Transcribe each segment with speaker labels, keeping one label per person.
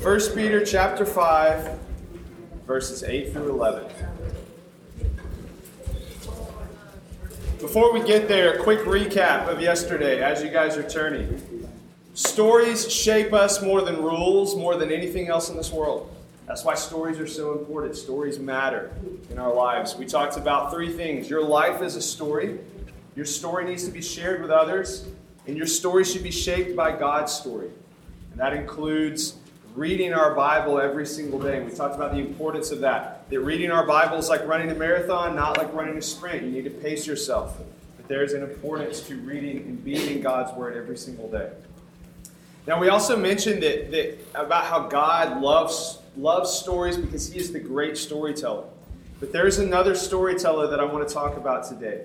Speaker 1: First Peter chapter 5, verses 8 through 11. Before we get there, a quick recap of yesterday as you guys are turning. Stories shape us more than rules, more than anything else in this world. That's why stories are so important. Stories matter in our lives. We talked about three things. Your life is a story. Your story needs to be shared with others, and your story should be shaped by God's story. And that includes reading our Bible every single day. And we talked about the importance of that. That reading our Bible is like running a marathon, not like running a sprint. You need to pace yourself. But there's an importance to reading and being in God's Word every single day. Now, we also mentioned that, that about how God loves, loves stories because He is the great storyteller. But there's another storyteller that I want to talk about today.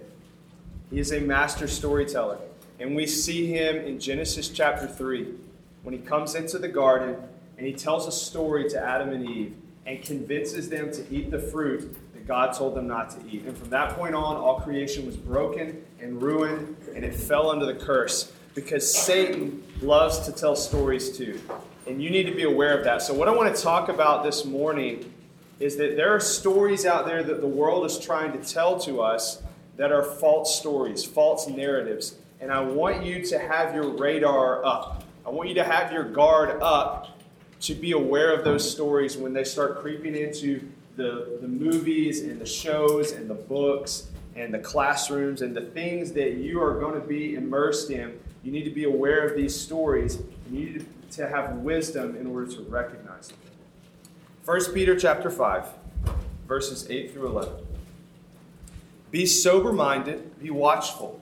Speaker 1: He is a master storyteller. And we see him in Genesis chapter 3 when he comes into the garden and he tells a story to Adam and Eve and convinces them to eat the fruit that God told them not to eat. And from that point on, all creation was broken and ruined and it fell under the curse because Satan loves to tell stories too. And you need to be aware of that. So, what I want to talk about this morning is that there are stories out there that the world is trying to tell to us that are false stories, false narratives. And I want you to have your radar up. I want you to have your guard up to be aware of those stories when they start creeping into the, the movies and the shows and the books and the classrooms and the things that you are going to be immersed in. You need to be aware of these stories. And you need to have wisdom in order to recognize them. 1 Peter chapter 5, verses 8 through 11. Be sober minded, be watchful.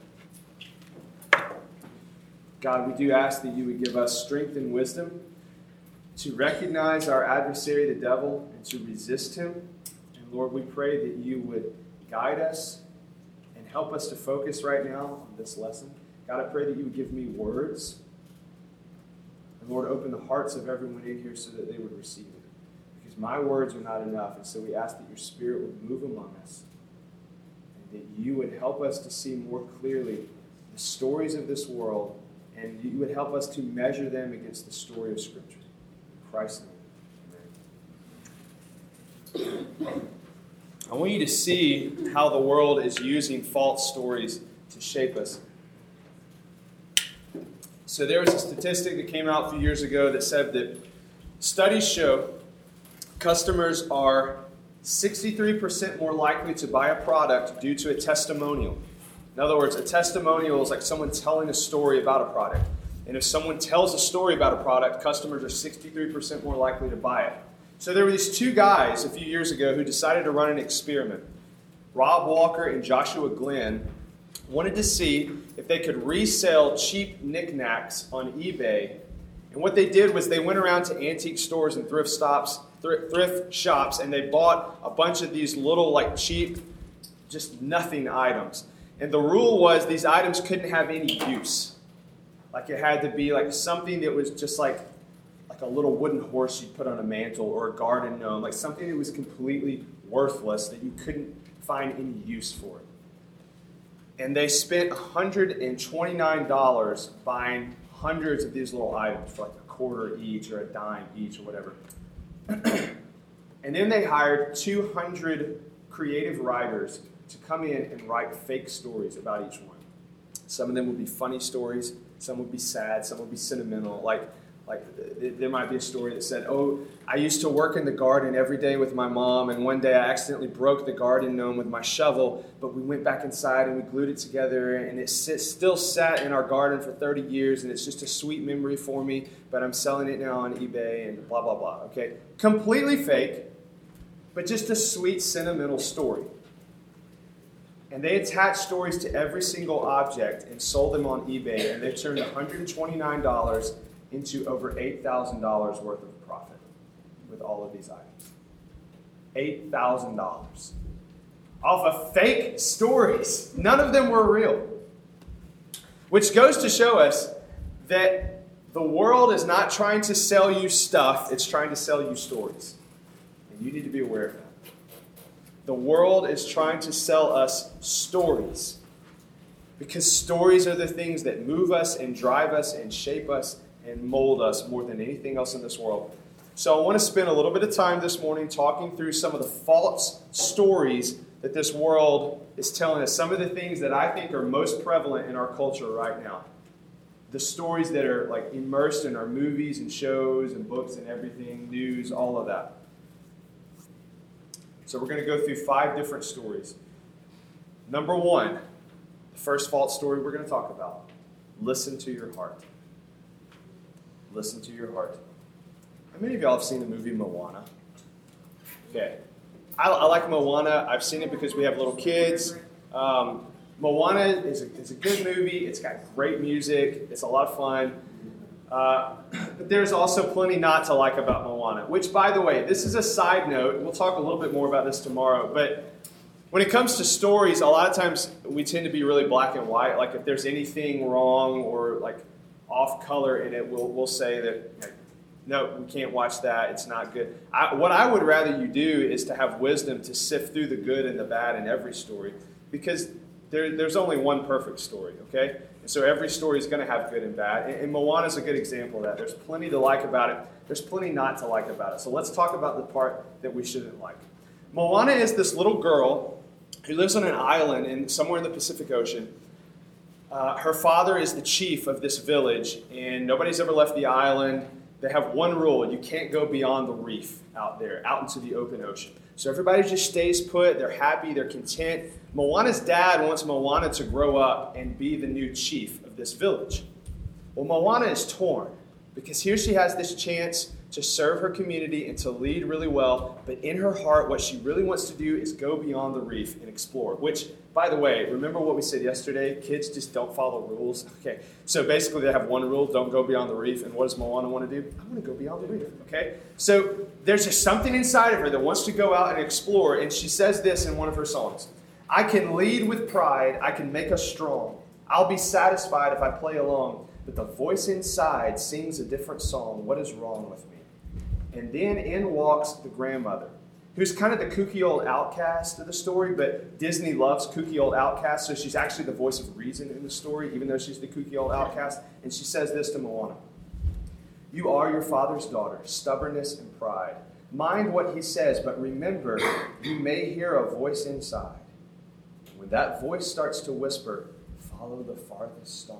Speaker 1: God, we do ask that you would give us strength and wisdom to recognize our adversary, the devil, and to resist him. And Lord, we pray that you would guide us and help us to focus right now on this lesson. God, I pray that you would give me words. And Lord, open the hearts of everyone in here so that they would receive it. Because my words are not enough. And so we ask that your spirit would move among us and that you would help us to see more clearly the stories of this world and you would help us to measure them against the story of Scripture. In Christ's name. Amen. I want you to see how the world is using false stories to shape us. So, there was a statistic that came out a few years ago that said that studies show customers are 63% more likely to buy a product due to a testimonial. In other words, a testimonial is like someone telling a story about a product. And if someone tells a story about a product, customers are 63% more likely to buy it. So there were these two guys a few years ago who decided to run an experiment. Rob Walker and Joshua Glenn wanted to see if they could resell cheap knickknacks on eBay. And what they did was they went around to antique stores and thrift stops thrift shops and they bought a bunch of these little, like cheap, just nothing items. And the rule was these items couldn't have any use. Like it had to be like something that was just like like a little wooden horse you'd put on a mantle or a garden gnome, like something that was completely worthless that you couldn't find any use for it. And they spent $129 buying hundreds of these little items for like a quarter each or a dime each or whatever. and then they hired 200 creative writers to come in and write fake stories about each one. Some of them would be funny stories, some would be sad, some would be sentimental. Like, like there might be a story that said, "Oh, I used to work in the garden every day with my mom, and one day I accidentally broke the garden gnome with my shovel. But we went back inside and we glued it together, and it still sat in our garden for 30 years, and it's just a sweet memory for me. But I'm selling it now on eBay, and blah blah blah. Okay, completely fake, but just a sweet sentimental story." And they attached stories to every single object and sold them on eBay, and they turned $129 into over $8,000 worth of profit with all of these items. $8,000 off of fake stories. None of them were real. Which goes to show us that the world is not trying to sell you stuff, it's trying to sell you stories. And you need to be aware of that. The world is trying to sell us stories. Because stories are the things that move us and drive us and shape us and mold us more than anything else in this world. So I want to spend a little bit of time this morning talking through some of the false stories that this world is telling us, some of the things that I think are most prevalent in our culture right now. The stories that are like immersed in our movies and shows and books and everything, news, all of that. So we're going to go through five different stories. Number one, the first false story we're going to talk about listen to your heart. Listen to your heart. How many of y'all have seen the movie Moana? Okay. I, I, like Moana. I've seen it because we have little kids. Um, Moana is a, is a good movie. It's got great music. It's a lot of fun. Uh, but there's also plenty not to like about Moana, which, by the way, this is a side note. We'll talk a little bit more about this tomorrow. But when it comes to stories, a lot of times we tend to be really black and white. Like if there's anything wrong or like off color in it, we'll, we'll say that no, we can't watch that. It's not good. I, what I would rather you do is to have wisdom to sift through the good and the bad in every story because there, there's only one perfect story, okay? So every story is going to have good and bad. And, and Moana is a good example of that. There's plenty to like about it, there's plenty not to like about it. So let's talk about the part that we shouldn't like. Moana is this little girl who lives on an island in somewhere in the Pacific Ocean. Uh, her father is the chief of this village, and nobody's ever left the island they have one rule you can't go beyond the reef out there, out into the open ocean. So everybody just stays put, they're happy, they're content. Moana's dad wants Moana to grow up and be the new chief of this village. Well, Moana is torn because here she has this chance to serve her community and to lead really well, but in her heart, what she really wants to do is go beyond the reef and explore, which by the way, remember what we said yesterday? Kids just don't follow rules. Okay, so basically they have one rule: don't go beyond the reef. And what does Moana want to do? I want to go beyond the reef. Okay, so there's just something inside of her that wants to go out and explore. And she says this in one of her songs: "I can lead with pride. I can make us strong. I'll be satisfied if I play along. But the voice inside sings a different song. What is wrong with me?" And then in walks the grandmother who's kind of the kooky old outcast of the story, but Disney loves kooky old outcasts, so she's actually the voice of reason in the story, even though she's the kooky old outcast. And she says this to Moana You are your father's daughter, stubbornness and pride. Mind what he says, but remember, you may hear a voice inside. When that voice starts to whisper, follow the farthest star.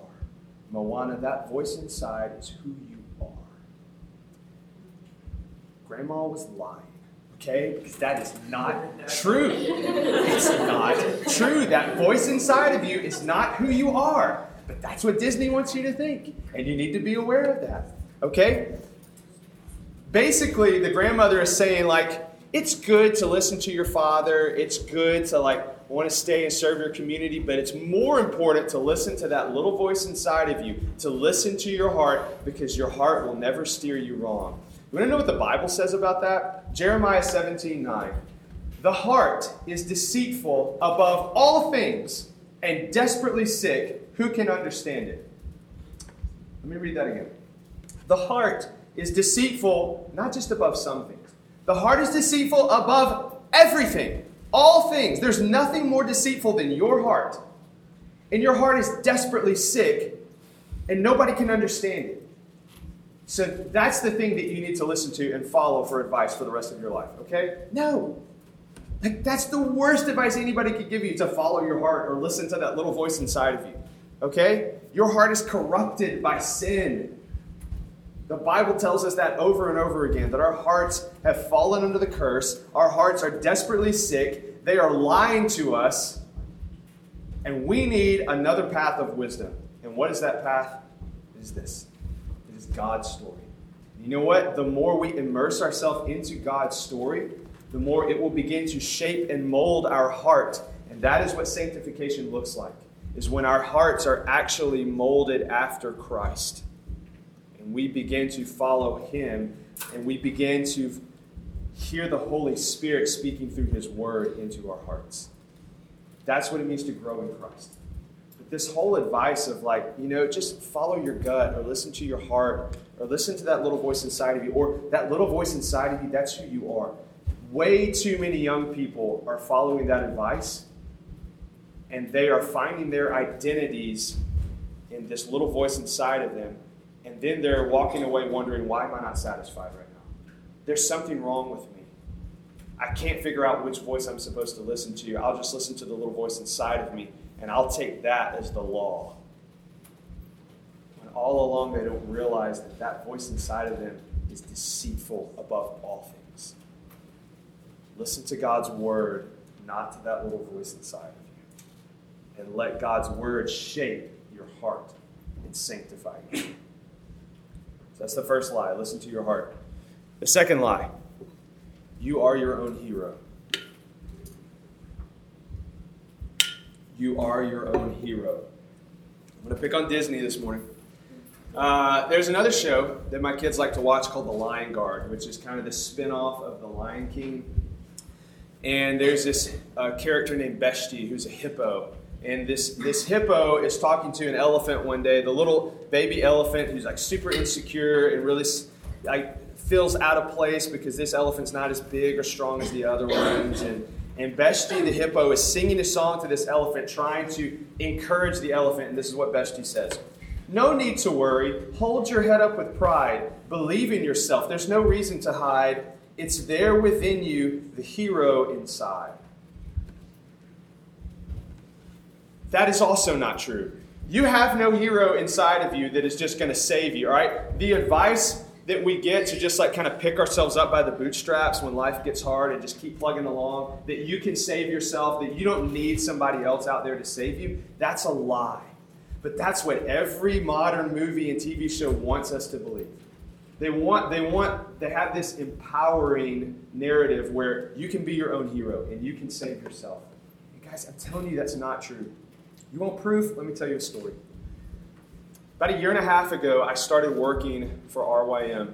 Speaker 1: Moana, that voice inside is who you are. Grandma was lying okay? Because that is not true. It's not true. That voice inside of you is not who you are. But that's what Disney wants you to think. And you need to be aware of that, okay? Basically, the grandmother is saying, like, it's good to listen to your father. It's good to, like, want to stay and serve your community, but it's more important to listen to that little voice inside of you, to listen to your heart, because your heart will never steer you wrong. You want to know what the Bible says about that? Jeremiah 17 9. The heart is deceitful above all things and desperately sick. Who can understand it? Let me read that again. The heart is deceitful not just above some things, the heart is deceitful above everything, all things. There's nothing more deceitful than your heart. And your heart is desperately sick, and nobody can understand it. So that's the thing that you need to listen to and follow for advice for the rest of your life, okay? No. Like, that's the worst advice anybody could give you to follow your heart or listen to that little voice inside of you, okay? Your heart is corrupted by sin. The Bible tells us that over and over again that our hearts have fallen under the curse, our hearts are desperately sick, they are lying to us, and we need another path of wisdom. And what is that path? It is this God's story. You know what? The more we immerse ourselves into God's story, the more it will begin to shape and mold our heart. And that is what sanctification looks like, is when our hearts are actually molded after Christ. and we begin to follow Him, and we begin to hear the Holy Spirit speaking through His Word into our hearts. That's what it means to grow in Christ. This whole advice of, like, you know, just follow your gut or listen to your heart or listen to that little voice inside of you or that little voice inside of you, that's who you are. Way too many young people are following that advice and they are finding their identities in this little voice inside of them. And then they're walking away wondering, why am I not satisfied right now? There's something wrong with me. I can't figure out which voice I'm supposed to listen to. I'll just listen to the little voice inside of me, and I'll take that as the law. When all along they don't realize that that voice inside of them is deceitful above all things. Listen to God's word, not to that little voice inside of you. And let God's word shape your heart and sanctify you. So that's the first lie. Listen to your heart. The second lie you are your own hero. You are your own hero. I'm going to pick on Disney this morning. Uh, there's another show that my kids like to watch called The Lion Guard, which is kind of the spin off of The Lion King. And there's this uh, character named Beshte who's a hippo. And this, this hippo is talking to an elephant one day, the little baby elephant who's like super insecure and really like feels out of place because this elephant's not as big or strong as the other ones. And, and Beshte the hippo is singing a song to this elephant, trying to encourage the elephant. And this is what Beshte says No need to worry. Hold your head up with pride. Believe in yourself. There's no reason to hide. It's there within you, the hero inside. That is also not true. You have no hero inside of you that is just going to save you, all right? The advice that we get to just like kind of pick ourselves up by the bootstraps when life gets hard and just keep plugging along, that you can save yourself, that you don't need somebody else out there to save you, that's a lie. But that's what every modern movie and TV show wants us to believe. They want, they want, they have this empowering narrative where you can be your own hero and you can save yourself. And guys, I'm telling you that's not true. You want proof? Let me tell you a story. About a year and a half ago, I started working for RYM.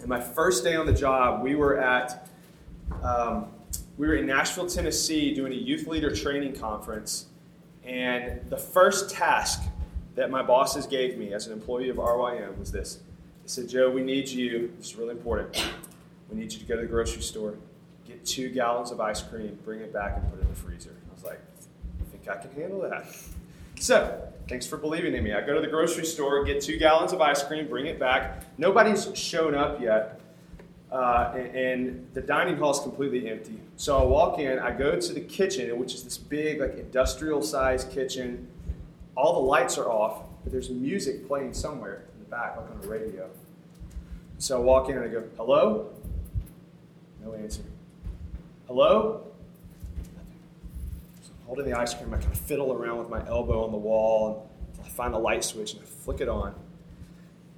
Speaker 1: And my first day on the job, we were at um, we were in Nashville, Tennessee, doing a youth leader training conference. And the first task that my bosses gave me as an employee of RYM was this. They said, Joe, we need you, this is really important. We need you to go to the grocery store, get two gallons of ice cream, bring it back, and put it in the freezer. I was like, I think I can handle that. So, thanks for believing in me. I go to the grocery store, get two gallons of ice cream, bring it back. Nobody's shown up yet, uh, and, and, the dining hall is completely empty. So I walk in, I go to the kitchen, which is this big, like industrial sized kitchen. All the lights are off, but there's music playing somewhere in the back, like on a radio. So I walk in and I go, hello? No answer. Hello? Holding the ice cream, I kind of fiddle around with my elbow on the wall until I find a light switch and I flick it on.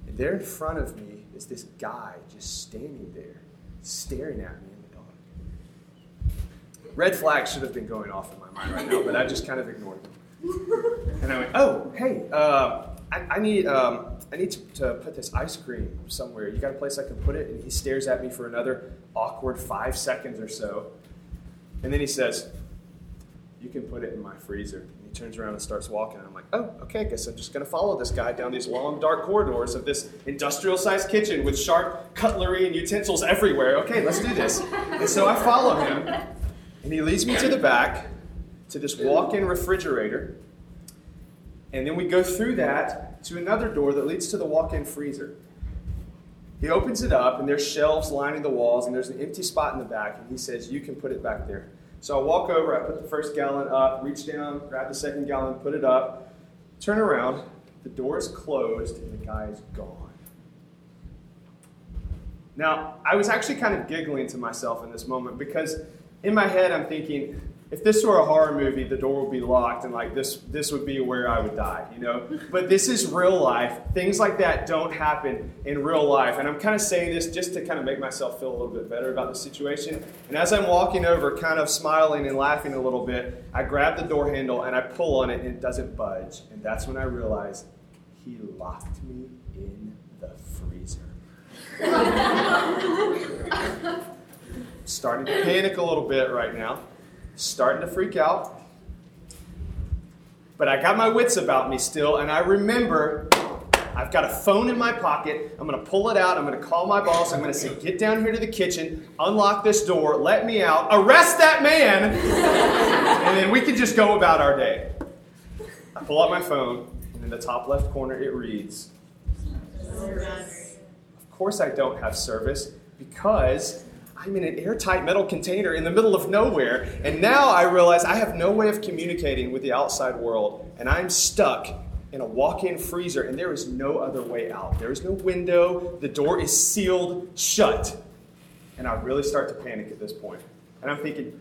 Speaker 1: And there in front of me is this guy just standing there, staring at me in the dark. Red flags should have been going off in my mind right now, but I just kind of ignored them. And I went, "Oh, hey, uh, I, I, need um, I need to, to put this ice cream somewhere. You got a place I can put it?" And he stares at me for another awkward five seconds or so, and then he says, you can put it in my freezer. And he turns around and starts walking. And I'm like, oh, okay, I guess I'm just going to follow this guy down these long, dark corridors of this industrial sized kitchen with sharp cutlery and utensils everywhere. Okay, let's do this. And so I follow him, and he leads me to the back to this walk in refrigerator. And then we go through that to another door that leads to the walk in freezer. He opens it up, and there's shelves lining the walls, and there's an empty spot in the back, and he says, You can put it back there. So I walk over, I put the first gallon up, reach down, grab the second gallon, put it up, turn around, the door is closed, and the guy is gone. Now, I was actually kind of giggling to myself in this moment because in my head I'm thinking, if this were a horror movie, the door would be locked and like this this would be where I would die, you know? But this is real life. Things like that don't happen in real life. And I'm kind of saying this just to kind of make myself feel a little bit better about the situation. And as I'm walking over, kind of smiling and laughing a little bit, I grab the door handle and I pull on it and it doesn't budge. And that's when I realize he locked me in the freezer. starting to panic a little bit right now, starting to freak out. But I got my wits about me still, and I remember I've got a phone in my pocket. I'm going to pull it out. I'm going to call my boss. I'm going to say, Get down here to the kitchen, unlock this door, let me out, arrest that man, and then we can just go about our day. I pull out my phone, and in the top left corner it reads, Service. Of course, I don't have service because I'm in an airtight metal container in the middle of nowhere. And now I realize I have no way of communicating with the outside world, and I'm stuck in a walk in freezer, and there is no other way out. There is no window, the door is sealed shut. And I really start to panic at this point. And I'm thinking,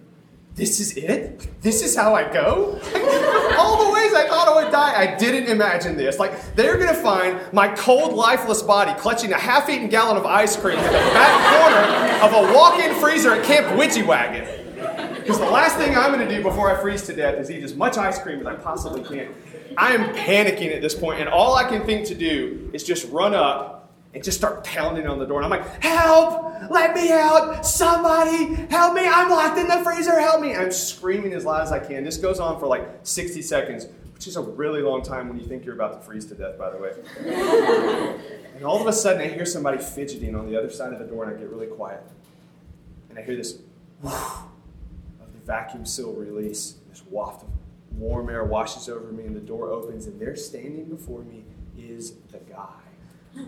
Speaker 1: this is it? This is how I go? All the ways I thought I would die, I didn't imagine this. Like, they're gonna find my cold, lifeless body clutching a half eaten gallon of ice cream in the back corner of a walk in freezer at Camp Widjiwagan. Because the last thing I'm gonna do before I freeze to death is eat as much ice cream as I possibly can. I am panicking at this point, and all I can think to do is just run up and just start pounding on the door. And I'm like, help! Let me out! Somebody help me! I'm locked in the freezer! Help me! I'm screaming as loud as I can. This goes on for like 60 seconds, which is a really long time when you think you're about to freeze to death, by the way. and all of a sudden, I hear somebody fidgeting on the other side of the door, and I get really quiet. And I hear this of the vacuum seal release, this waft of warm air washes over me, and the door opens, and there standing before me is the guy.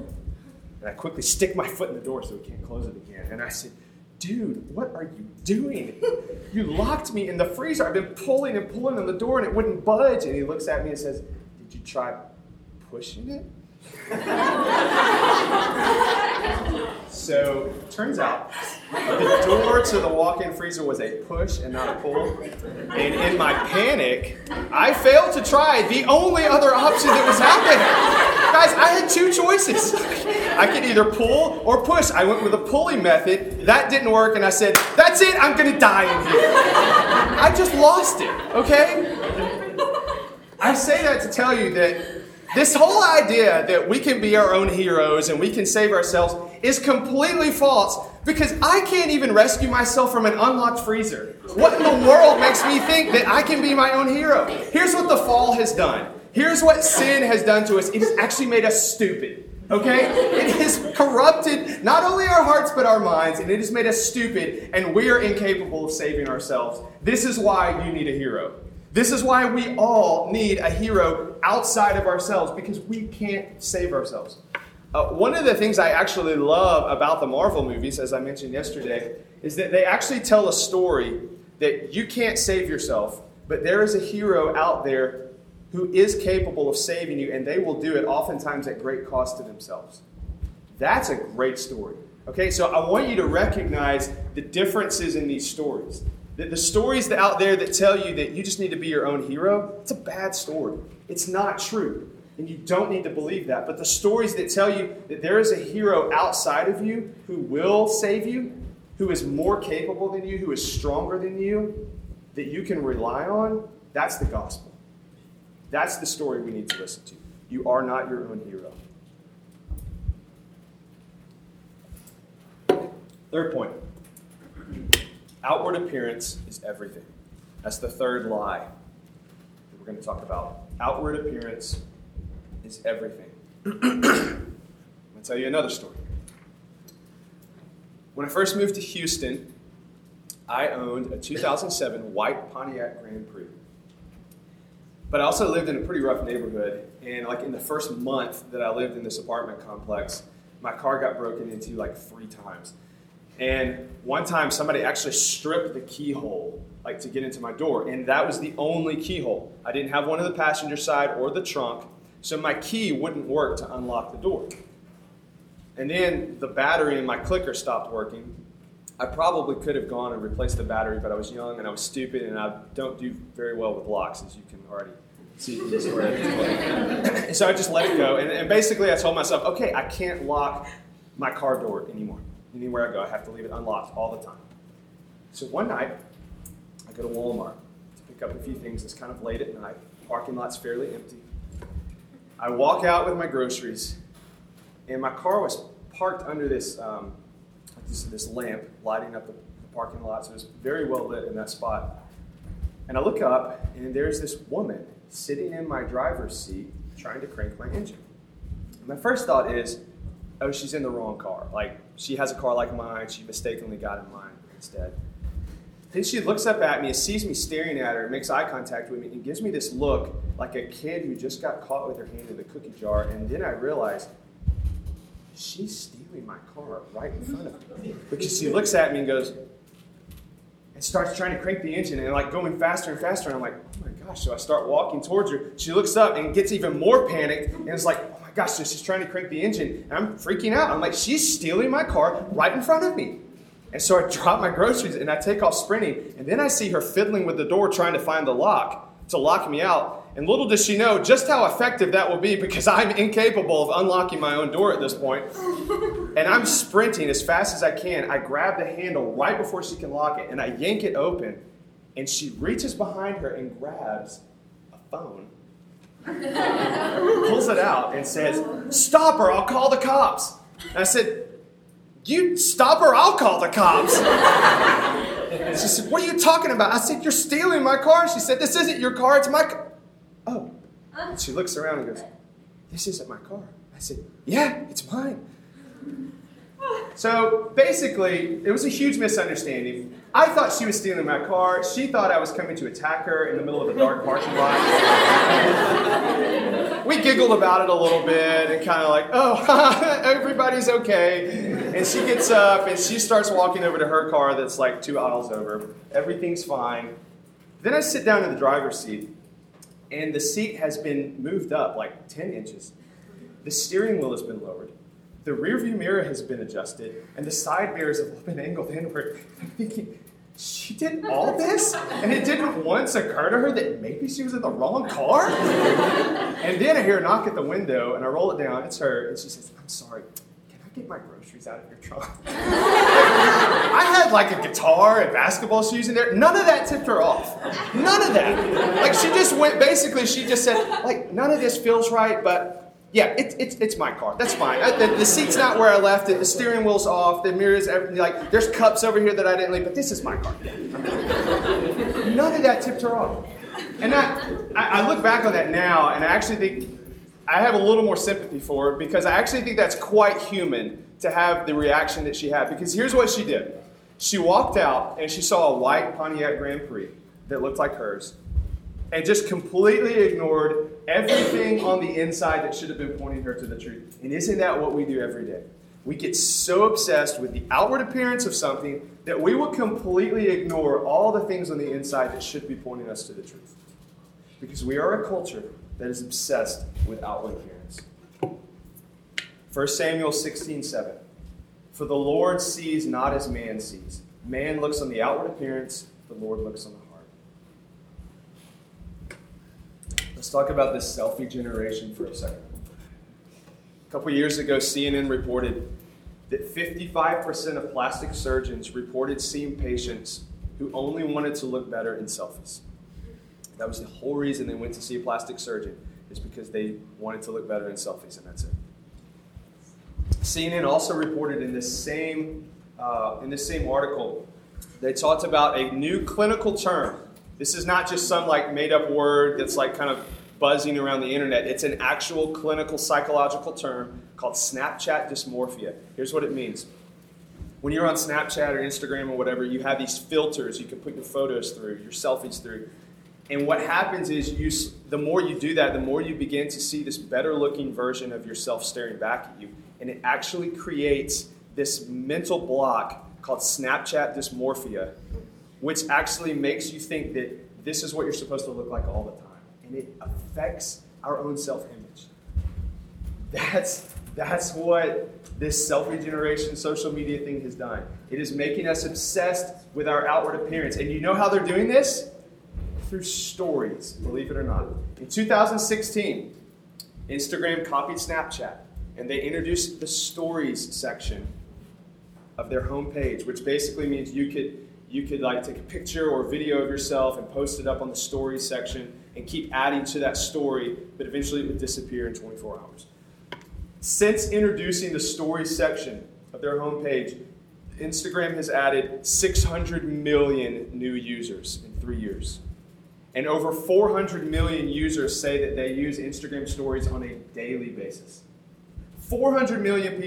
Speaker 1: And I quickly stick my foot in the door so he can't close it again. And I said, Dude, what are you doing? You locked me in the freezer. I've been pulling and pulling on the door and it wouldn't budge. And he looks at me and says, Did you try pushing it? so turns out the door to the walk-in freezer was a push and not a pull. And in my panic, I failed to try the only other option that was happening. Guys, I had two choices. I could either pull or push. I went with the pulling method. That didn't work, and I said, That's it, I'm gonna die in here. I just lost it, okay? I say that to tell you that this whole idea that we can be our own heroes and we can save ourselves is completely false because I can't even rescue myself from an unlocked freezer. What in the world makes me think that I can be my own hero? Here's what the fall has done. Here's what sin has done to us. It has actually made us stupid. Okay? It has corrupted not only our hearts but our minds, and it has made us stupid, and we are incapable of saving ourselves. This is why you need a hero. This is why we all need a hero outside of ourselves because we can't save ourselves. Uh, one of the things I actually love about the Marvel movies, as I mentioned yesterday, is that they actually tell a story that you can't save yourself, but there is a hero out there who is capable of saving you, and they will do it oftentimes at great cost to themselves. That's a great story. Okay, so I want you to recognize the differences in these stories. The, stories out there that tell you that you just need to be your own hero, it's a bad story. It's not true. And you don't need to believe that. But the stories that tell you that there is a hero outside of you who will save you, who is more capable than you, who is stronger than you, that you can rely on, that's the gospel. That's the story we need to listen to. You are not your own hero. Third point outward appearance is everything. That's the third lie that we're going to talk about. Outward appearance is everything. I'm going to tell you another story. When I first moved to Houston, I owned a 2007 white Pontiac Grand Prix. But I also lived in a pretty rough neighborhood, and like in the first month that I lived in this apartment complex, my car got broken into like three times. And one time somebody actually stripped the keyhole like to get into my door, and that was the only keyhole. I didn't have one on the passenger side or the trunk, so my key wouldn't work to unlock the door. And then the battery in my clicker stopped working. I probably could have gone and replaced the battery, but I was young and I was stupid, and I don't do very well with locks, as you can already see so I just let it go, and, and basically I told myself, okay, I can't lock my car door anymore. Anywhere I go, I have to leave it unlocked all the time. So one night, I go to Walmart to pick up a few things. It's kind of late at night. Parking lot's fairly empty. I walk out with my groceries, and my car was parked under this, um, this, this lamp lighting up the, the parking lot, so it was very well lit in that spot. And I look up, and there's this woman sitting in my driver's seat trying to crank my engine. My first thought is, oh, she's in the wrong car. Like, she has a car like mine, she mistakenly got in mine instead. Then she looks up at me and sees me staring at her, makes eye contact with me, and gives me this look like a kid who just got caught with her hand in the cookie jar. And then I realize she's stealing my car right in front of me. Because she looks at me and goes, and starts trying to crank the engine and like going faster and faster. And I'm like, oh my gosh. So I start walking towards her. She looks up and gets even more panicked and it's like, my gosh, so she's trying to crank the engine. And I'm freaking out. I'm like, she's stealing my car right in front of me. And so I drop my groceries and I take off sprinting. And then I see her fiddling with the door trying to find the lock to lock me out. And little does she know just how effective that will be because I'm incapable of unlocking my own door at this point. And I'm sprinting as fast as I can. I grab the handle right before she can lock it and I yank it open. And she reaches behind her and grabs a phone, pulls it out, and says, Stop her, I'll call the cops. And I said, You stop her, I'll call the cops. She said, What are you talking about? I said, You're stealing my car. She said, This isn't your car, it's my car. Oh. And she looks around and goes, This isn't my car. I said, Yeah, it's mine. So basically, it was a huge misunderstanding. I thought she was stealing my car. She thought I was coming to attack her in the middle of a dark parking lot. we giggled about it a little bit and kind of like, oh, everybody's okay. And she gets up and she starts walking over to her car that's like two aisles over. Everything's fine. Then I sit down in the driver's seat and the seat has been moved up like 10 inches. The steering wheel has been lowered. The rearview mirror has been adjusted, and the side mirrors have all been angled inward. I'm thinking, she did all this? And it didn't once occur to her that maybe she was in the wrong car? and then I hear a knock at the window, and I roll it down. It's her, and she says, I'm sorry, can I get my groceries out of your trunk? I had like a guitar and basketball shoes in there. None of that tipped her off. None of that. Like she just went, basically, she just said, like, none of this feels right, but yeah, it, it's it's my car. That's fine. I, the, the, seat's not where I left it. The steering wheel's off. The mirrors, everything. Like, there's cups over here that I didn't leave, but this is my car. None of that tipped her off. And I, I look back on that now, and I actually think I have a little more sympathy for her because I actually think that's quite human to have the reaction that she had. Because here's what she did she walked out and she saw a white Pontiac Grand Prix that looked like hers and just completely ignored everything on the inside that should have been pointing her to the truth. And isn't that what we do every day? We get so obsessed with the outward appearance of something that we will completely ignore all the things on the inside that should be pointing us to the truth. Because we are a culture that is obsessed with outward appearance. 1 Samuel 16 7. For the Lord sees not as man sees. Man looks on the outward appearance, the Lord looks on the heart. Let's talk about this selfie generation for a second. A couple years ago, CNN reported that 55% of plastic surgeons reported seeing patients who only wanted to look better in selfies. That was the whole reason they went to see a plastic surgeon, is because they wanted to look better in selfies, and that's it. CNN also reported in this same, uh, in this same article, they talked about a new clinical term this is not just some like made up word that's like kind of buzzing around the internet. It's an actual clinical psychological term called Snapchat dysmorphia. Here's what it means. When you're on Snapchat or Instagram or whatever, you have these filters you can put your photos through, your selfies through. And what happens is you the more you do that, the more you begin to see this better looking version of yourself staring back at you. And it actually creates this mental block called Snapchat dysmorphia which actually makes you think that this is what you're supposed to look like all the time. And it affects our own self image. That's, that's what this selfie generation social media thing has done. It is making us obsessed with our outward appearance. And you know how they're doing this? Through stories, believe it or not. In 2016, Instagram copied Snapchat and they introduced the stories section of their homepage, which basically means you could you could like take a picture or video of yourself and post it up on the story section and keep adding to that story, but eventually it would disappear in 24 hours. Since introducing the story section of their homepage, Instagram has added 600 million new users in three years. And over 400 million users say that they use Instagram stories on a daily basis. 400 million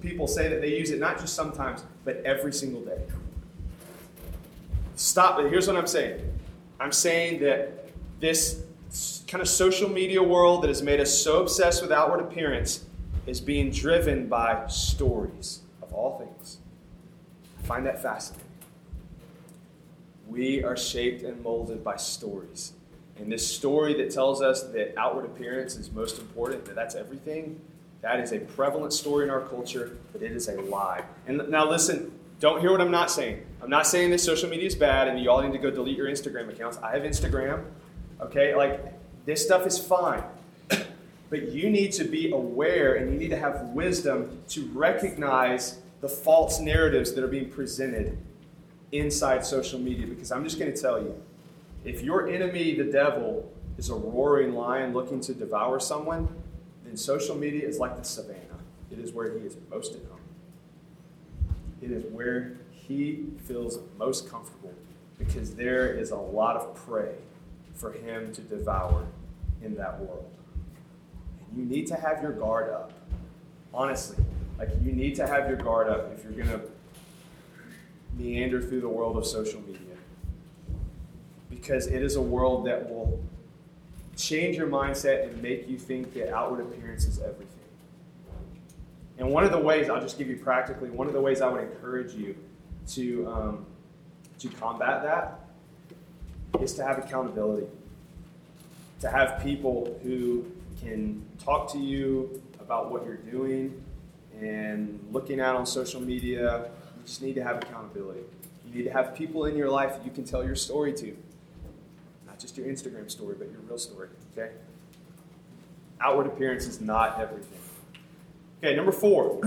Speaker 1: people say that they use it not just sometimes, but every single day. Stop it. Here's what I'm saying I'm saying that this kind of social media world that has made us so obsessed with outward appearance is being driven by stories of all things. I find that fascinating. We are shaped and molded by stories. And this story that tells us that outward appearance is most important, that that's everything, that is a prevalent story in our culture, but it is a lie. And now listen, don't hear what I'm not saying. I'm not saying that social media is bad and you all need to go delete your Instagram accounts. I have Instagram. Okay? Like, this stuff is fine. But you need to be aware and you need to have wisdom to recognize the false narratives that are being presented inside social media. Because I'm just going to tell you if your enemy, the devil, is a roaring lion looking to devour someone, then social media is like the savannah. It is where he is most at home. It is where he feels most comfortable because there is a lot of prey for him to devour in that world. And you need to have your guard up. Honestly, like you need to have your guard up if you're going to meander through the world of social media. Because it is a world that will change your mindset and make you think that outward appearance is everything. And one of the ways, I'll just give you practically, one of the ways I would encourage you to, um, to combat that is to have accountability. To have people who can talk to you about what you're doing and looking at on social media. You just need to have accountability. You need to have people in your life that you can tell your story to. Not just your Instagram story, but your real story, okay? Outward appearance is not everything. Okay, number four.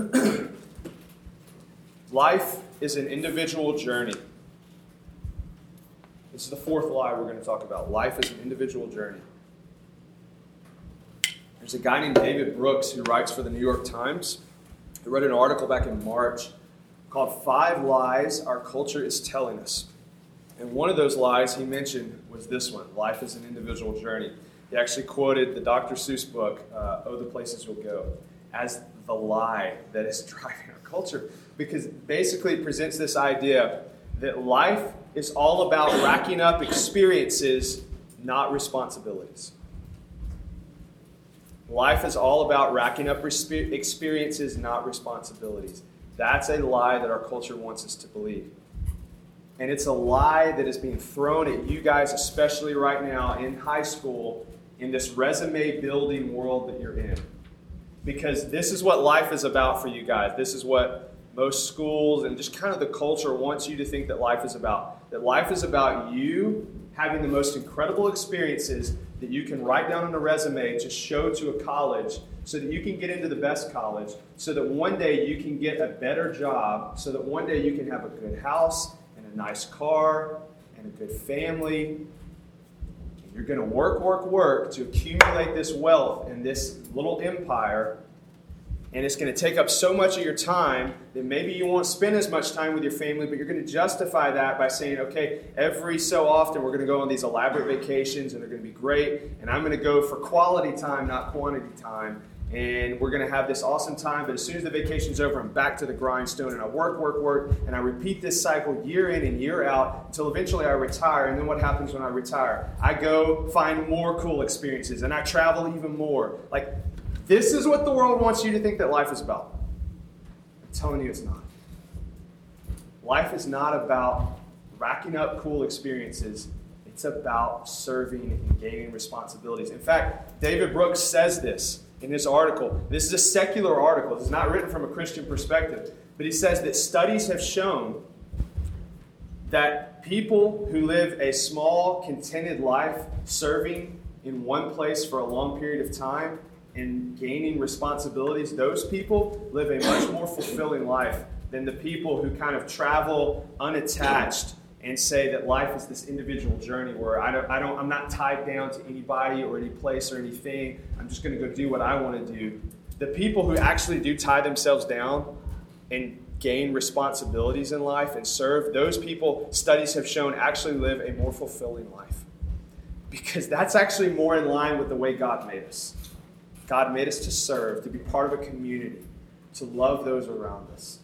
Speaker 1: Life is an individual journey. This is the fourth lie we're going to talk about. Life is an individual journey. There's a guy named David Brooks who writes for the New York Times. He wrote an article back in March called Five Lies Our Culture is Telling Us. And one of those lies he mentioned was this one Life is an individual journey. He actually quoted the Dr. Seuss book, uh, Oh, the Places We'll Go, as the lie that is driving our culture because basically it presents this idea that life is all about racking up experiences, not responsibilities. Life is all about racking up experiences, not responsibilities. That's a lie that our culture wants us to believe. And it's a lie that is being thrown at you guys, especially right now in high school, in this resume building world that you're in because this is what life is about for you guys. This is what most schools and just kind of the culture wants you to think that life is about. That life is about you having the most incredible experiences that you can write down on a resume to show to a college so that you can get into the best college, so that one day you can get a better job, so that one day you can have a good house and a nice car and a good family you're going to work, work, work to accumulate this wealth and this little empire. And it's going to take up so much of your time that maybe you won't spend as much time with your family, but you're going to justify that by saying, okay, every so often we're going to go on these elaborate vacations and they're going to be great. And I'm going to go for quality time, not quantity time and we're going to have this awesome time. But as soon as the vacation's over, I'm back to the grindstone and I work, work, work, and I repeat this cycle year in and year out until eventually I retire. And then what happens when I retire? I go find more cool experiences and I travel even more. Like, this is what the world wants you to think that life is about. I'm telling you it's not. Life is not about racking up cool experiences. It's about serving and gaining responsibilities. In fact, David Brooks says this in this article. This is a secular article, it's not written from a Christian perspective. But he says that studies have shown that people who live a small, contented life serving in one place for a long period of time and gaining responsibilities, those people live a much more fulfilling life than the people who kind of travel unattached and say that life is this individual journey where I don't, I don't, I'm not tied down to anybody or any place or anything. I'm just going to go do what I want to do. the people who actually do tie themselves down and gain responsibilities in life and serve, those people, studies have shown, actually live a more fulfilling life. Because that's actually more in line with the way God made us. God made us to serve, to be part of a community, to love those around us,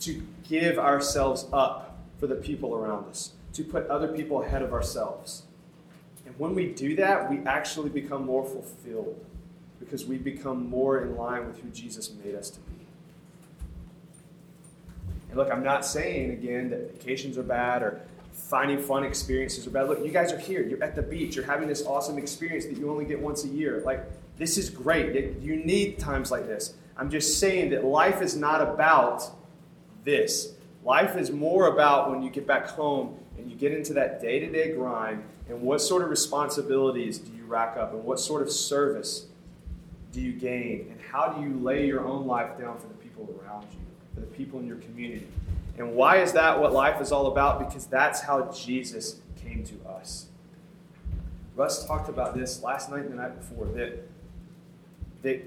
Speaker 1: to give ourselves up for the people around us, to put other people ahead of ourselves. And when we do that, we actually become more fulfilled because we become more in line with who Jesus made us to be. And look, I'm not saying again that vacations are bad or finding fun experiences are bad. Look, you guys are here. You're at the beach. You're having this awesome experience that you only get once a year. Like, this is great. You need times like this. I'm just saying that life is not about this. Life is more about when you get back home and you get into that day to day grind and what sort of responsibilities do you rack up and what sort of service do you gain and how do you lay your own life down for the people around you, for the people in your community. And why is that what life is all about? Because that's how Jesus came to us. Russ talked about this last night and the night before that, that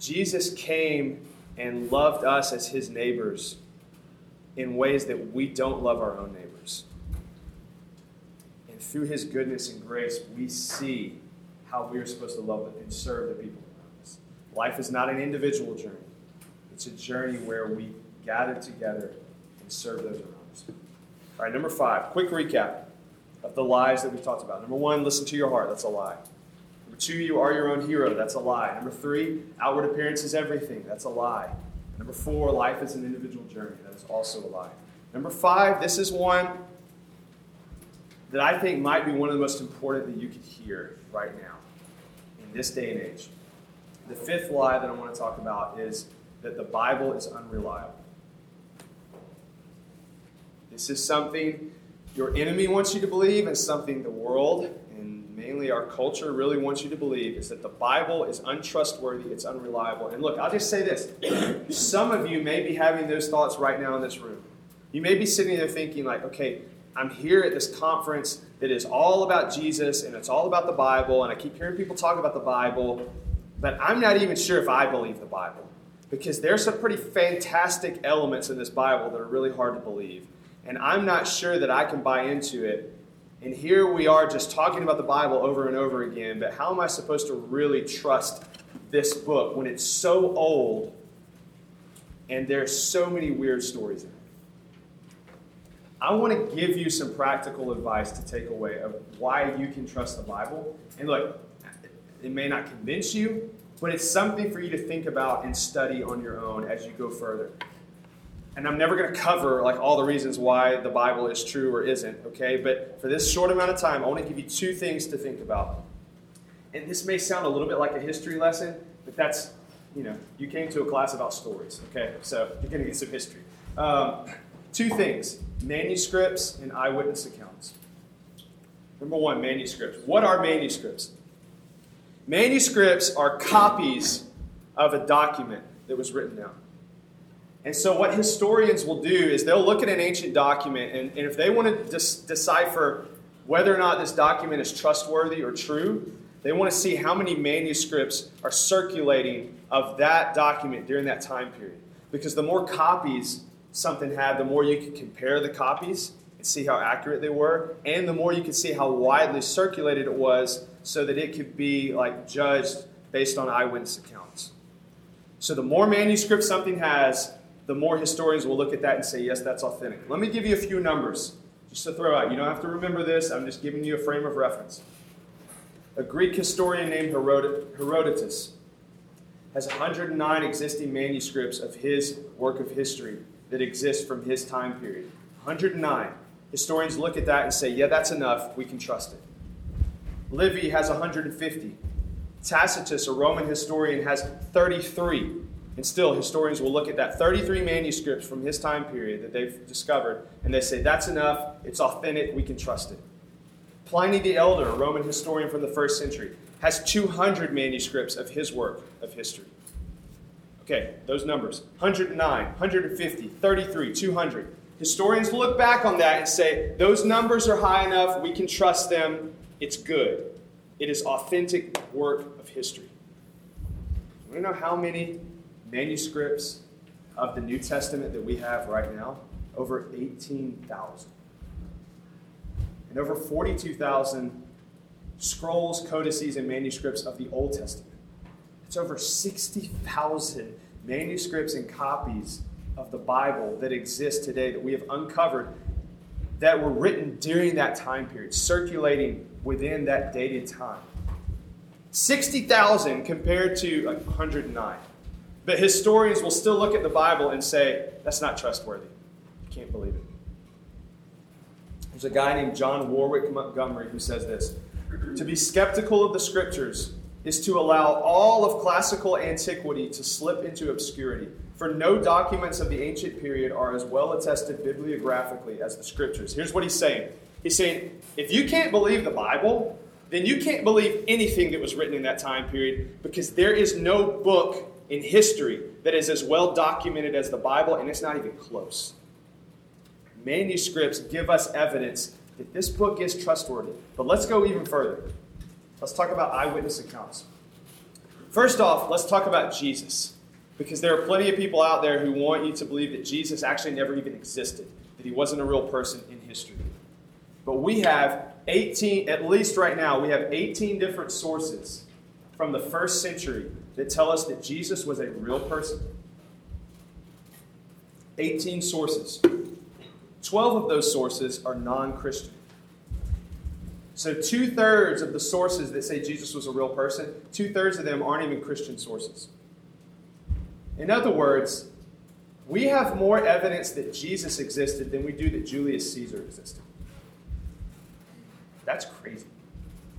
Speaker 1: Jesus came and loved us as his neighbors in ways that we don't love our own neighbors. And through his goodness and grace, we see how we are supposed to love and serve the people around us. Life is not an individual journey, it's a journey where we gather together and serve those around us. All right, number five, quick recap of the lies that we talked about. Number one, listen to your heart. That's a lie. Number two, you are your own hero. That's a lie. Number three, outward appearance is everything. That's a lie. Number four, life is an individual journey. That is also a lie. Number five, this is one that I think might be one of the most important that you could hear right now in this day and age. The fifth lie that I want to talk about is that the Bible is unreliable. This is something your enemy wants you to believe, and something the world mainly our culture really wants you to believe is that the Bible is untrustworthy, it's unreliable. And look, I'll just say this some of you may be having those thoughts right now in this room. You may be sitting there thinking, like, okay, I'm here at this conference that is all about Jesus and it's all about the Bible, and I keep hearing people talk about the Bible, but I'm not even sure if I believe the Bible because there's some pretty fantastic elements in this Bible that are really hard to believe. And I'm not sure that I can buy into it. And here we are just talking about the Bible over and over again, but how am I supposed to really trust this book when it's so old and there's so many weird stories in it? I want to give you some practical advice to take away of why you can trust the Bible. And look, it may not convince you, but it's something for you to think about and study on your own as you go further. And I'm never going to cover like all the reasons why the Bible is true or isn't, okay? But for this short amount of time, I want to give you two things to think about. And this may sound a little bit like a history lesson, but that's, you know, you came to a class about stories, okay? So you're going to get some history. Um, two things manuscripts and eyewitness accounts. Number one, manuscripts. What are manuscripts? Manuscripts are copies of a document that was written down. And so, what historians will do is they'll look at an ancient document, and, and if they want to dis- decipher whether or not this document is trustworthy or true, they want to see how many manuscripts are circulating of that document during that time period. Because the more copies something had, the more you could compare the copies and see how accurate they were, and the more you could see how widely circulated it was so that it could be like judged based on eyewitness accounts. So the more manuscripts something has, the more historians will look at that and say, yes, that's authentic. Let me give you a few numbers just to throw out. You don't have to remember this, I'm just giving you a frame of reference. A Greek historian named Herodotus has 109 existing manuscripts of his work of history that exist from his time period. 109. Historians look at that and say, yeah, that's enough. We can trust it. Livy has 150. Tacitus, a Roman historian, has 33. And still, historians will look at that 33 manuscripts from his time period that they've discovered, and they say, that's enough, it's authentic, we can trust it. Pliny the Elder, a Roman historian from the first century, has 200 manuscripts of his work of history. Okay, those numbers 109, 150, 33, 200. Historians look back on that and say, those numbers are high enough, we can trust them, it's good. It is authentic work of history. You know how many manuscripts of the New Testament that we have right now? Over 18,000. And over 42,000 scrolls, codices, and manuscripts of the Old Testament. It's over 60,000 manuscripts and copies of the Bible that exist today that we have uncovered that were written during that time period, circulating within that dated time. 60,000 compared to 109. But historians will still look at the Bible and say, that's not trustworthy. You can't believe it. There's a guy named John Warwick Montgomery who says this To be skeptical of the scriptures is to allow all of classical antiquity to slip into obscurity. For no documents of the ancient period are as well attested bibliographically as the scriptures. Here's what he's saying He's saying, if you can't believe the Bible, then you can't believe anything that was written in that time period because there is no book in history that is as well documented as the Bible, and it's not even close. Manuscripts give us evidence that this book is trustworthy. But let's go even further. Let's talk about eyewitness accounts. First off, let's talk about Jesus. Because there are plenty of people out there who want you to believe that Jesus actually never even existed, that he wasn't a real person in history. But we have 18, at least right now, we have 18 different sources from the first century that tell us that Jesus was a real person. 18 sources. 12 of those sources are non Christian. So, two thirds of the sources that say Jesus was a real person, two thirds of them aren't even Christian sources. In other words, we have more evidence that Jesus existed than we do that Julius Caesar existed. That's crazy.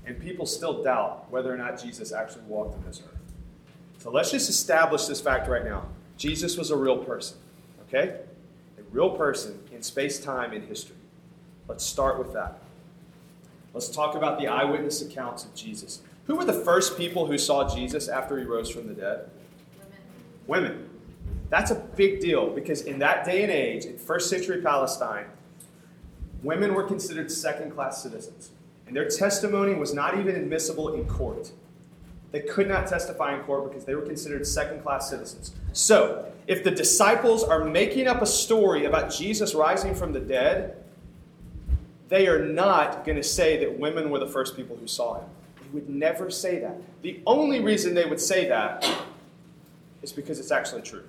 Speaker 1: And people still doubt whether or not Jesus actually walked on this earth. So let's just establish this fact right now. Jesus was a real person, okay? A real person in space, time, and history. Let's start with that. Let's talk about the eyewitness accounts of Jesus. Who were the first people who saw Jesus after he rose from the dead? Women. Women. That's a big deal because in that day and age, in first century Palestine, women were considered second class citizens. And their testimony was not even admissible in court. They could not testify in court because they were considered second class citizens. So, if the disciples are making up a story about Jesus rising from the dead, they are not going to say that women were the first people who saw him. They would never say that. The only reason they would say that is because it's actually true.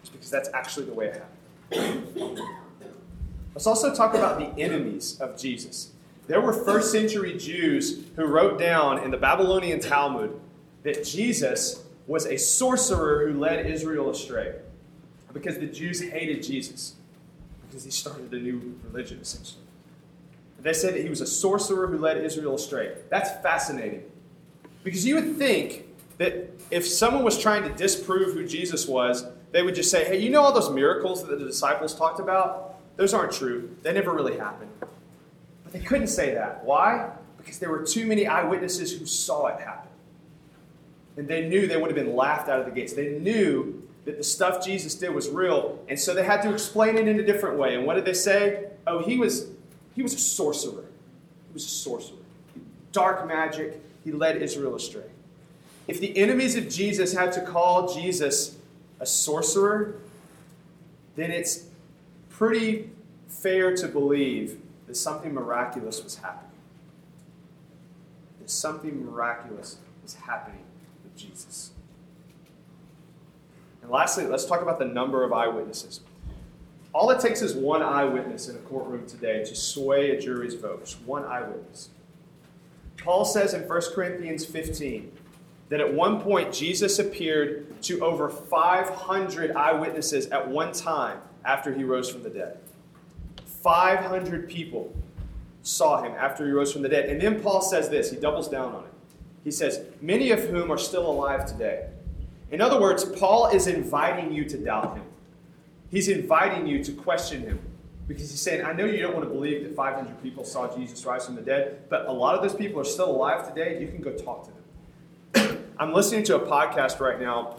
Speaker 1: It's because that's actually the way it happened. Let's also talk about the enemies of Jesus. There were first century Jews who wrote down in the Babylonian Talmud that Jesus was a sorcerer who led Israel astray because the Jews hated Jesus because he started a new religion, essentially. They said that he was a sorcerer who led Israel astray. That's fascinating. Because you would think that if someone was trying to disprove who Jesus was, they would just say, hey, you know all those miracles that the disciples talked about? Those aren't true. They never really happened. They couldn't say that. Why? Because there were too many eyewitnesses who saw it happen. And they knew they would have been laughed out of the gates. They knew that the stuff Jesus did was real, and so they had to explain it in a different way. And what did they say? Oh, he was he was a sorcerer. He was a sorcerer. Dark magic. He led Israel astray. If the enemies of Jesus had to call Jesus a sorcerer, then it's pretty fair to believe that something miraculous was happening. That something miraculous was happening with Jesus. And lastly, let's talk about the number of eyewitnesses. All it takes is one eyewitness in a courtroom today to sway a jury's vote. Just one eyewitness. Paul says in 1 Corinthians 15 that at one point Jesus appeared to over 500 eyewitnesses at one time after he rose from the dead. 500 people saw him after he rose from the dead. And then Paul says this, he doubles down on it. He says, Many of whom are still alive today. In other words, Paul is inviting you to doubt him. He's inviting you to question him because he's saying, I know you don't want to believe that 500 people saw Jesus rise from the dead, but a lot of those people are still alive today. You can go talk to them. I'm listening to a podcast right now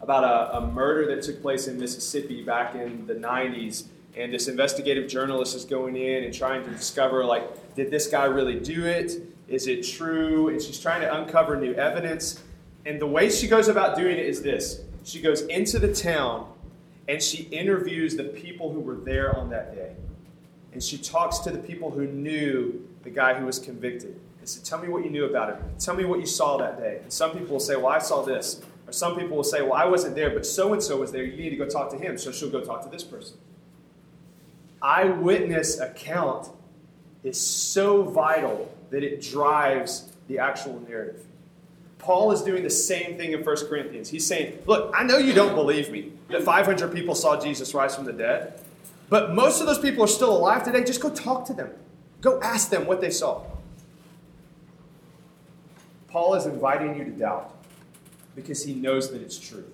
Speaker 1: about a, a, murder that took place in Mississippi back in the 90s. And this investigative journalist is going in and trying to discover, like, did this guy really do it? Is it true? And she's trying to uncover new evidence. And the way she goes about doing it is this she goes into the town and she interviews the people who were there on that day. And she talks to the people who knew the guy who was convicted. And said, Tell me what you knew about him. Tell me what you saw that day. And some people will say, Well, I saw this. Or some people will say, Well, I wasn't there, but so and so was there. You need to go talk to him. So she'll go talk to this person. Eyewitness account is so vital that it drives the actual narrative. Paul is doing the same thing in 1 Corinthians. He's saying, Look, I know you don't believe me that 500 people saw Jesus rise from the dead, but most of those people are still alive today. Just go talk to them, go ask them what they saw. Paul is inviting you to doubt because he knows that it's true.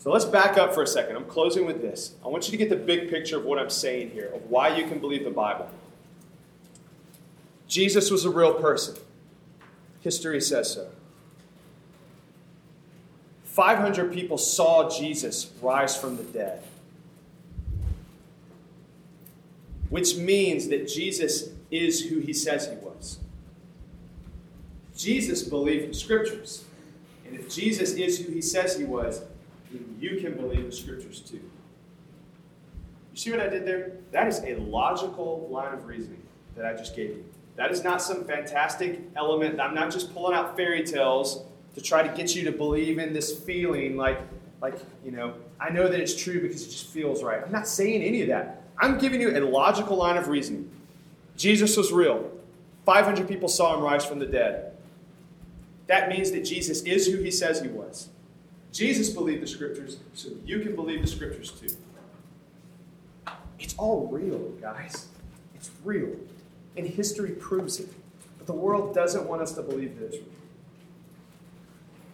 Speaker 1: So let's back up for a second. I'm closing with this. I want you to get the big picture of what I'm saying here, of why you can believe the Bible. Jesus was a real person. History says so. 500 people saw Jesus rise from the dead, which means that Jesus is who he says he was. Jesus believed the scriptures. And if Jesus is who he says he was, then you can believe the scriptures too. You see what I did there? That is a logical line of reasoning that I just gave you. That is not some fantastic element. I'm not just pulling out fairy tales to try to get you to believe in this feeling like, like, you know, I know that it's true because it just feels right. I'm not saying any of that. I'm giving you a logical line of reasoning. Jesus was real. 500 people saw him rise from the dead. That means that Jesus is who he says he was. Jesus believed the scriptures, so you can believe the scriptures too. It's all real, guys. It's real and history proves it. But the world doesn't want us to believe real.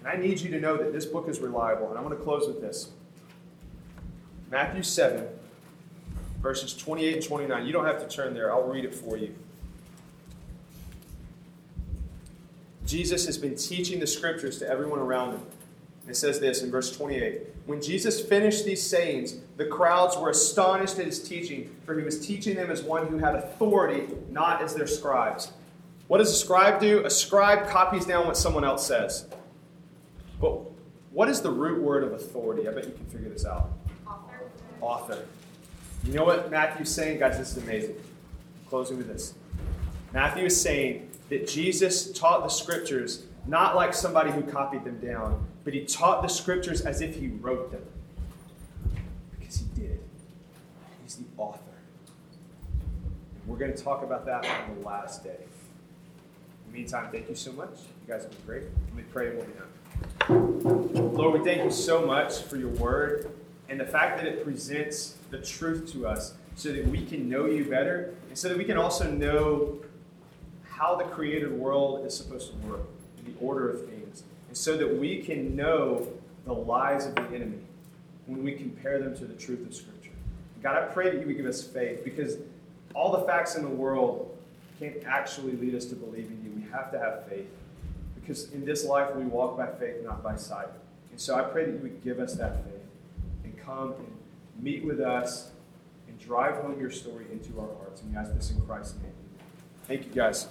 Speaker 1: And I need you to know that this book is reliable, and I'm going to close with this. Matthew 7, verses 28 and 29. You don't have to turn there, I'll read it for you. Jesus has been teaching the scriptures to everyone around him. It says this in verse 28 When Jesus finished these sayings, the crowds were astonished at his teaching, for he was teaching them as one who had authority, not as their scribes. What does a scribe do? A scribe copies down what someone else says. But what is the root word of authority? I bet you can figure this out. Author. Author. You know what Matthew's saying? Guys, this is amazing. I'm closing with this. Matthew is saying that Jesus taught the scriptures not like somebody who copied them down, but he taught the scriptures as if he wrote them. Because he did. He's the author. We're going to talk about that on the last day. In the meantime, thank you so much. You guys have been great. Let me pray and we'll be done. Lord, we thank you so much for your word and the fact that it presents the truth to us so that we can know you better and so that we can also know how the created world is supposed to work the order of things and so that we can know the lies of the enemy when we compare them to the truth of Scripture. God, I pray that you would give us faith because all the facts in the world can't actually lead us to believe in you. We have to have faith because in this life we walk by faith, not by sight. And so I pray that you would give us that faith and come and meet with us and drive home your story into our hearts. And we ask this in Christ's name. Thank you, guys.